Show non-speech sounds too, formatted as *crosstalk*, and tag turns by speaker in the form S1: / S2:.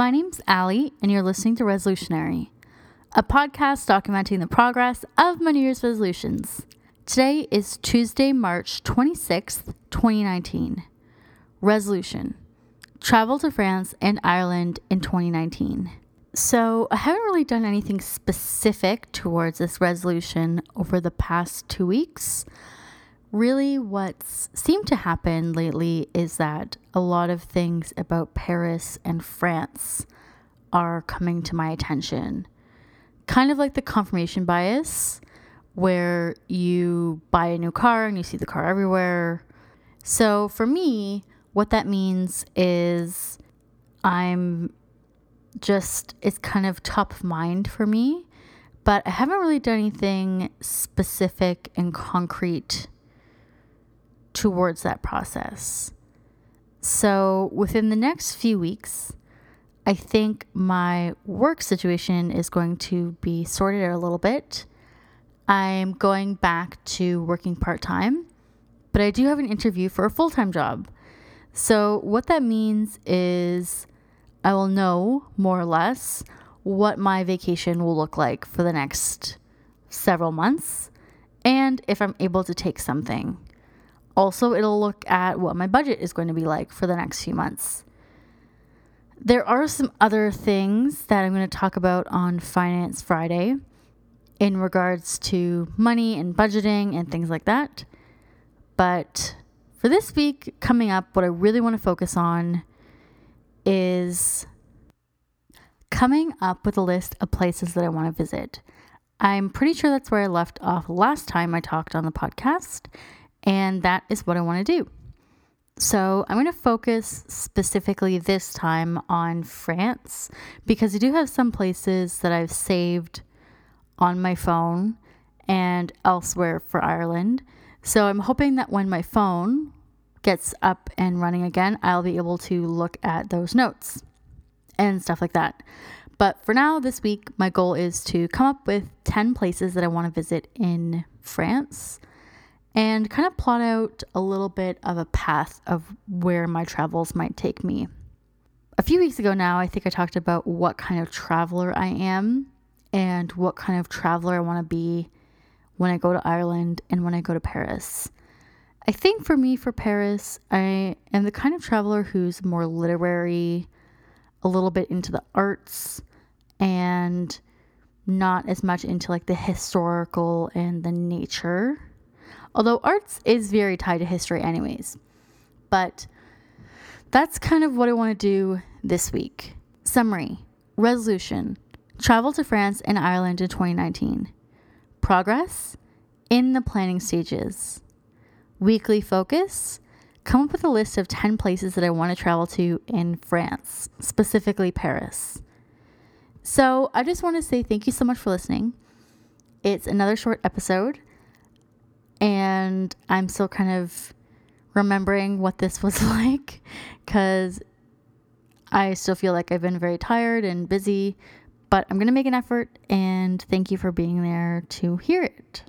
S1: My name's Allie, and you're listening to Resolutionary, a podcast documenting the progress of my New Year's resolutions. Today is Tuesday, March 26th, 2019. Resolution Travel to France and Ireland in 2019. So, I haven't really done anything specific towards this resolution over the past two weeks. Really, what's seemed to happen lately is that a lot of things about Paris and France are coming to my attention. Kind of like the confirmation bias, where you buy a new car and you see the car everywhere. So, for me, what that means is I'm just, it's kind of top of mind for me, but I haven't really done anything specific and concrete towards that process. So, within the next few weeks, I think my work situation is going to be sorted out a little bit. I'm going back to working part time, but I do have an interview for a full time job. So, what that means is I will know more or less what my vacation will look like for the next several months and if I'm able to take something. Also, it'll look at what my budget is going to be like for the next few months. There are some other things that I'm going to talk about on Finance Friday in regards to money and budgeting and things like that. But for this week coming up, what I really want to focus on is coming up with a list of places that I want to visit. I'm pretty sure that's where I left off last time I talked on the podcast, and that is what I want to do. So, I'm going to focus specifically this time on France because I do have some places that I've saved on my phone and elsewhere for Ireland. So, I'm hoping that when my phone gets up and running again, I'll be able to look at those notes and stuff like that. But for now, this week, my goal is to come up with 10 places that I want to visit in France and kind of plot out a little bit of a path of where my travels might take me. A few weeks ago now, I think I talked about what kind of traveler I am and what kind of traveler I want to be when I go to Ireland and when I go to Paris. I think for me, for Paris, I am the kind of traveler who's more literary, a little bit into the arts, and not as much into like the historical and the nature although arts is very tied to history, anyways. But that's kind of what I want to do this week. Summary Resolution Travel to France and Ireland in 2019. Progress in the planning stages. Weekly focus come up with a list of 10 places that I want to travel to in France, specifically Paris. So I just want to say thank you so much for listening. It's another short episode and I'm still kind of remembering what this was *laughs* like because I still feel like I've been very tired and busy, but I'm going to make an effort and thank you for being there to hear it.